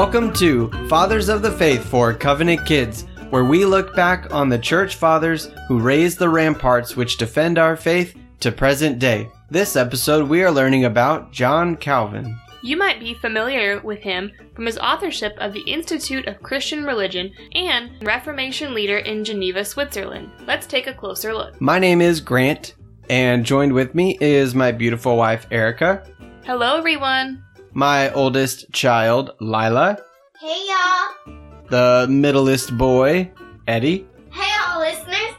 Welcome to Fathers of the Faith for Covenant Kids, where we look back on the church fathers who raised the ramparts which defend our faith to present day. This episode, we are learning about John Calvin. You might be familiar with him from his authorship of the Institute of Christian Religion and Reformation leader in Geneva, Switzerland. Let's take a closer look. My name is Grant, and joined with me is my beautiful wife, Erica, Hello, everyone. My oldest child, Lila, Hey y'all! the middleest boy, Eddie, Hey y'all listeners!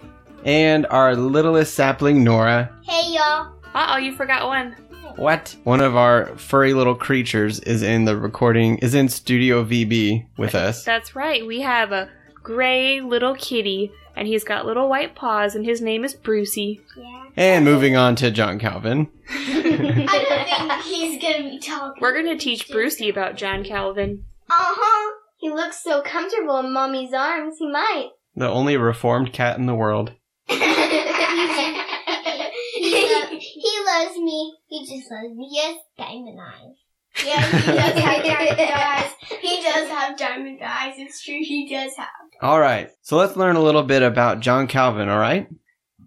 and our littlest sapling, Nora. Hey y'all! Uh oh, you forgot one. What? One of our furry little creatures is in the recording, is in Studio VB with us. That's right, we have a gray little kitty, and he's got little white paws, and his name is Brucey. Yeah. And moving on to John Calvin. I don't think he's gonna be talking. We're gonna teach Brucey about John Calvin. Uh huh. He looks so comfortable in mommy's arms. He might. The only reformed cat in the world. he loves me. He just loves me. He has diamond eyes. Yeah, he does have diamond eyes. He does have diamond eyes. It's true. He does have. Alright, so let's learn a little bit about John Calvin, alright?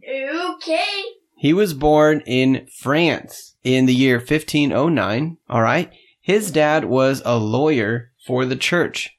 Okay. He was born in France in the year 1509, alright? His dad was a lawyer for the church.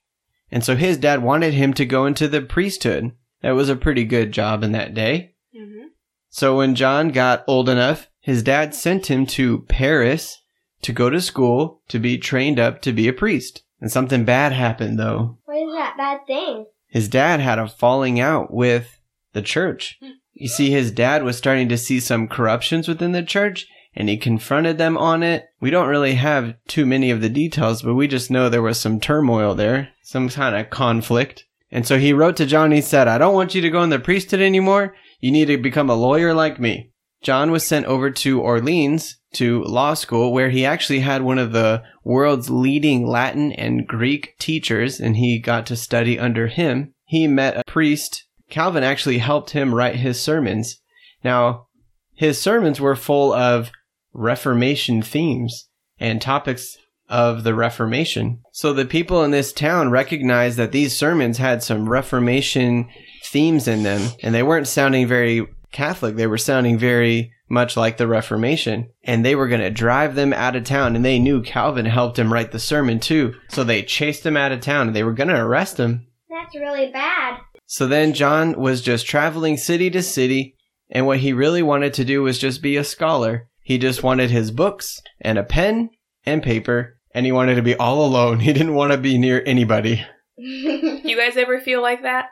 And so his dad wanted him to go into the priesthood. That was a pretty good job in that day. Mm-hmm. So when John got old enough, his dad sent him to Paris to go to school to be trained up to be a priest. And something bad happened though. What is that bad thing? His dad had a falling out with the church. You see, his dad was starting to see some corruptions within the church and he confronted them on it. We don't really have too many of the details, but we just know there was some turmoil there, some kind of conflict. And so he wrote to John, he said, I don't want you to go in the priesthood anymore. You need to become a lawyer like me. John was sent over to Orleans to law school where he actually had one of the world's leading Latin and Greek teachers and he got to study under him. He met a priest. Calvin actually helped him write his sermons. Now, his sermons were full of Reformation themes and topics of the Reformation. So the people in this town recognized that these sermons had some Reformation themes in them and they weren't sounding very Catholic. They were sounding very much like the Reformation and they were going to drive them out of town and they knew Calvin helped him write the sermon too. So they chased him out of town and they were going to arrest him. That's really bad. So then John was just traveling city to city, and what he really wanted to do was just be a scholar. He just wanted his books and a pen and paper, and he wanted to be all alone. He didn't want to be near anybody. You guys ever feel like that?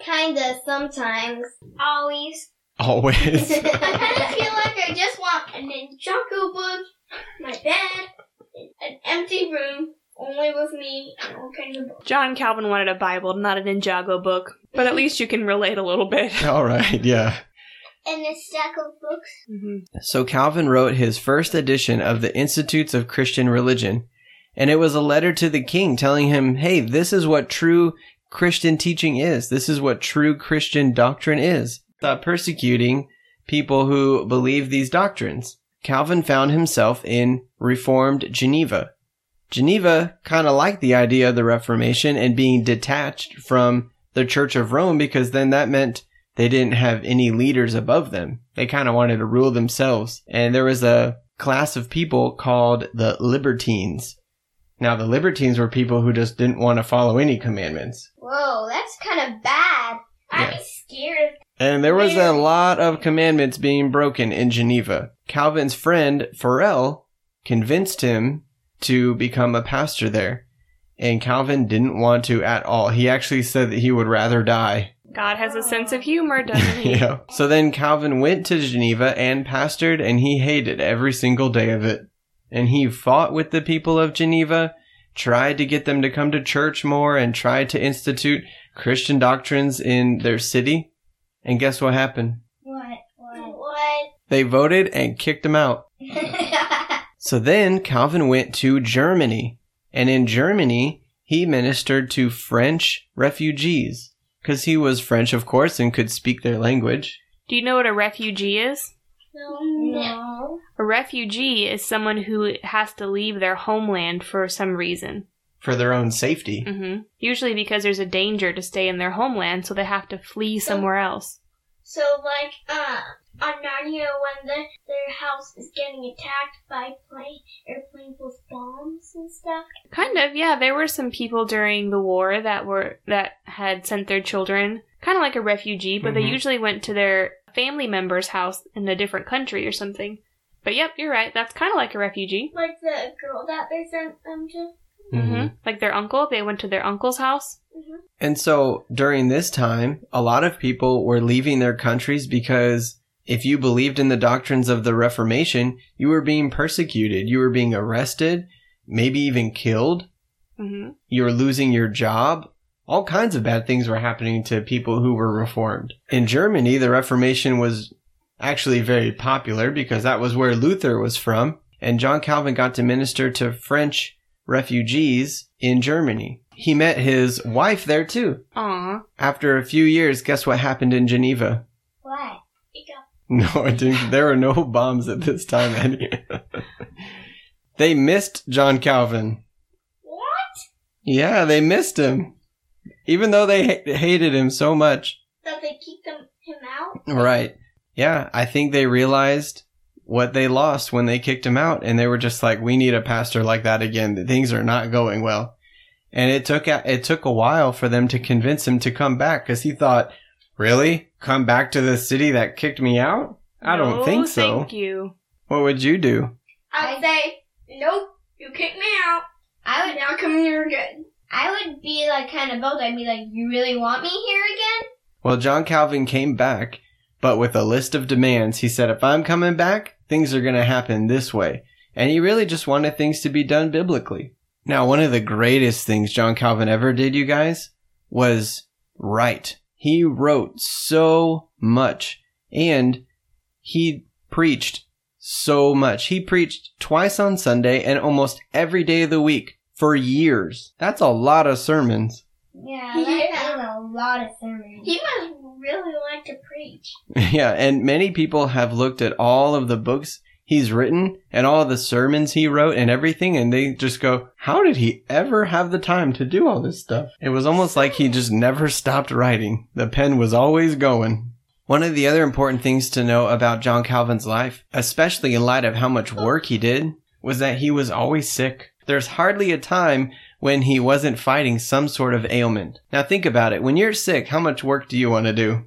Kinda, sometimes. Always. Always. I kind of feel like I just want an Ninjago book, my bed, an empty room, only with me, and all kinds of books. John Calvin wanted a Bible, not an Ninjago book, but at least you can relate a little bit. all right, yeah. And a stack of books. Mm-hmm. So Calvin wrote his first edition of the Institutes of Christian Religion, and it was a letter to the king telling him, hey, this is what true Christian teaching is. This is what true Christian doctrine is. Stop persecuting people who believe these doctrines. Calvin found himself in Reformed Geneva. Geneva kind of liked the idea of the Reformation and being detached from the Church of Rome because then that meant they didn't have any leaders above them. They kind of wanted to rule themselves. And there was a class of people called the Libertines. Now, the Libertines were people who just didn't want to follow any commandments. Whoa, that's kind of bad. I'd Yeah. be scared. And there was a lot of commandments being broken in Geneva. Calvin's friend, Farel, convinced him to become a pastor there. And Calvin didn't want to at all. He actually said that he would rather die. God has a sense of humor, doesn't he? yeah. So then Calvin went to Geneva and pastored, and he hated every single day of it. And he fought with the people of Geneva, tried to get them to come to church more, and tried to institute Christian doctrines in their city. And guess what happened? What? What? They voted and kicked him out. What? So then Calvin went to Germany. And in Germany, he ministered to French refugees. Because he was French, of course, and could speak their language. Do you know what a refugee is? no. No. A refugee is someone who has to leave their homeland for some reason. for their own safety. hmm Usually because there's a danger to stay in their homeland, so they have to flee somewhere else. So like uh on Narnia when the, their house is getting attacked by plane airplanes with bombs and stuff. Kind of, yeah. There were some people during the war that were that had sent their children, kind of like a refugee, but they Mhm. usually went to their family member's house in a different country or something. But yep, you're right. That's kind of like a refugee. Like the girl that they sent them to. hmm Like their uncle, they went to their uncle's house. And so during this time, a lot of people were leaving their countries because if you believed in the doctrines of the Reformation, you were being persecuted. You were being arrested, maybe even killed. hmm You were losing your job. All kinds of bad things were happening to people who were reformed. In Germany, the Reformation was actually very popular because that was where Luther was from. And John Calvin got to minister to French refugees in Germany. He met his wife there too. Aw. After a few years, guess what happened in Geneva? What? No, it didn't. There were no bombs at this time. Eddie. they missed John Calvin. what? Yeah, they missed him. Even though they ha- hated him so much. That they kicked them him out? Right. Yeah, I think they realized what they lost when they kicked him out and they were just like we need a pastor like that again. Things are not going well. And it took a, it took a while for them to convince him to come back cuz he thought, "Really? Come back to the city that kicked me out?" I don't No, think so. Thank you. What would you do? I'd say, nope, you kicked me out. I would Now come here again. I would be like kind of bold. I'd be like, "You really want me here again?" Well, John Calvin came back, but with a list of demands. He said, if I'm coming back, things are going to happen this way. And he really just wanted things to be done biblically. Now, one of the greatest things John Calvin ever did, you guys, was write. He wrote so much and he preached so much. He preached twice on Sunday and almost every day of the week for years. That's a lot of sermons. Yeah, that that Yeah. is a lot of sermons. He must really like to preach. Yeah, and many people have looked at all of the books he's written and all the sermons he wrote and everything, and they just go, How did he ever have the time to do all this stuff? It was almost like he just never stopped writing. The pen was always going. One of the other important things to know about John Calvin's life, especially in light of how much work he did, was that he was always sick. There's hardly a time when he wasn't fighting some sort of ailment. Now think about it. When you're sick, how much work do you want to do?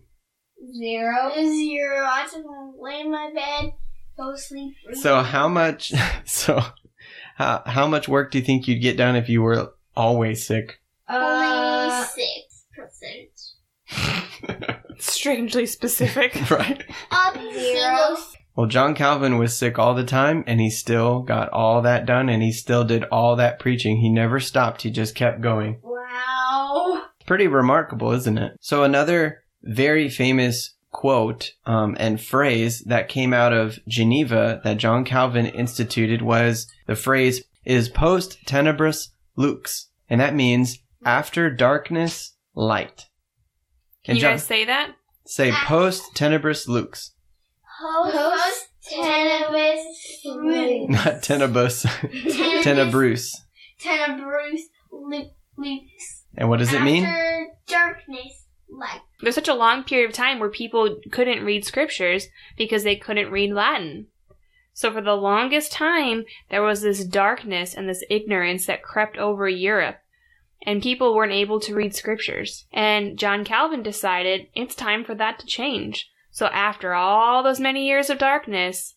Zero. Zero. I just want to lay in my bed, go to sleep. So how much? So how how much work do you think you'd get done if you were always sick? Only Uh, six percent. Strangely specific. right. I'll be Zero. Well, John Calvin was sick all the time, and he still got all that done, and he still did all that preaching. He never stopped. He just kept going. Wow. Pretty remarkable, isn't it? So another very famous quote um, and phrase that came out of Geneva that John Calvin instituted was the phrase "is post tenebris lux," and that means after darkness, light. Can And you John- guys say that? say post tenebris lux, Post tenebris fruit. not tenebus, tenebrus. Tenebrous lu- lux. And what does it mean? After darkness, light. There's such a long period of time where people couldn't read scriptures because they couldn't read Latin. So for the longest time, there was this darkness and this ignorance that crept over Europe, and people weren't able to read scriptures. And John Calvin decided it's time for that to change. So after all those many years of darkness,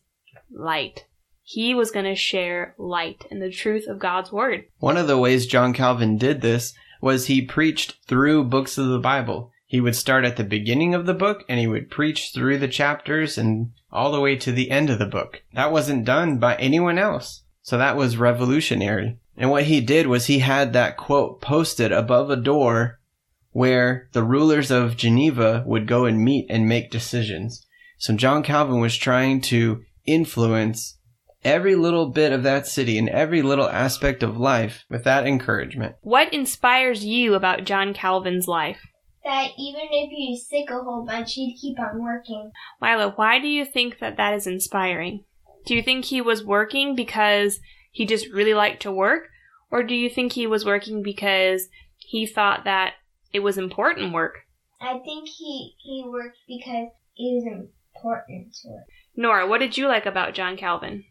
light. He was going to share light and the truth of God's word. One of the ways John Calvin did this was he preached through books of the Bible. He would start at the beginning of the book and he would preach through the chapters and all the way to the end of the book. That wasn't done by anyone else. So that was revolutionary. And what he did was he had that quote posted above a door where the rulers of Geneva would go and meet and make decisions. So John Calvin was trying to influence every little bit of that city and every little aspect of life with that encouragement. What inspires you about John Calvin's life? That even if he's sick a whole bunch, he'd keep on working. Lila, why do you think that that is inspiring? Do you think he was working because he just really liked to work? Or do you think he was working because he thought that it was important work? I think he he worked because it was important to it. Nora, what did you like about John Calvin?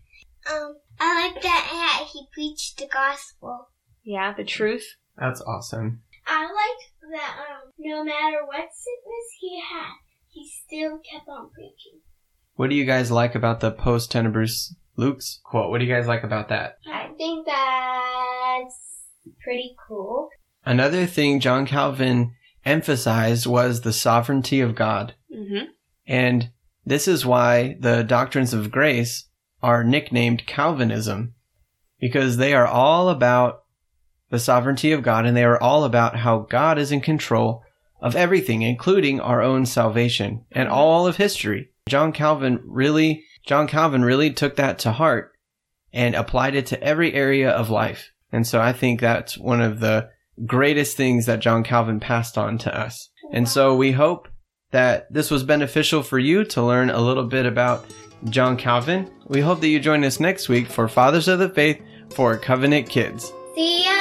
Um, I like that he preached the gospel. Yeah, the truth. That's awesome. I like that um, no matter what sickness he had, he still kept on preaching. What do you guys like about the post tenebris lux quote? What do you guys like about that? I think that's pretty cool. Another thing John Calvin emphasized was the sovereignty of God. Mm-hmm. And this is why the doctrines of grace are nicknamed Calvinism, because they are all about the sovereignty of God and they are all about how God is in control of everything, including our own salvation and all of history. John Calvin really, John Calvin really took that to heart and applied it to every area of life. And so I think that's one of the greatest things that John Calvin passed on to us. And so we hope that this was beneficial for you to learn a little bit about John Calvin. We hope that you join us next week for Fathers of the Faith for Covenant Kids. See ya!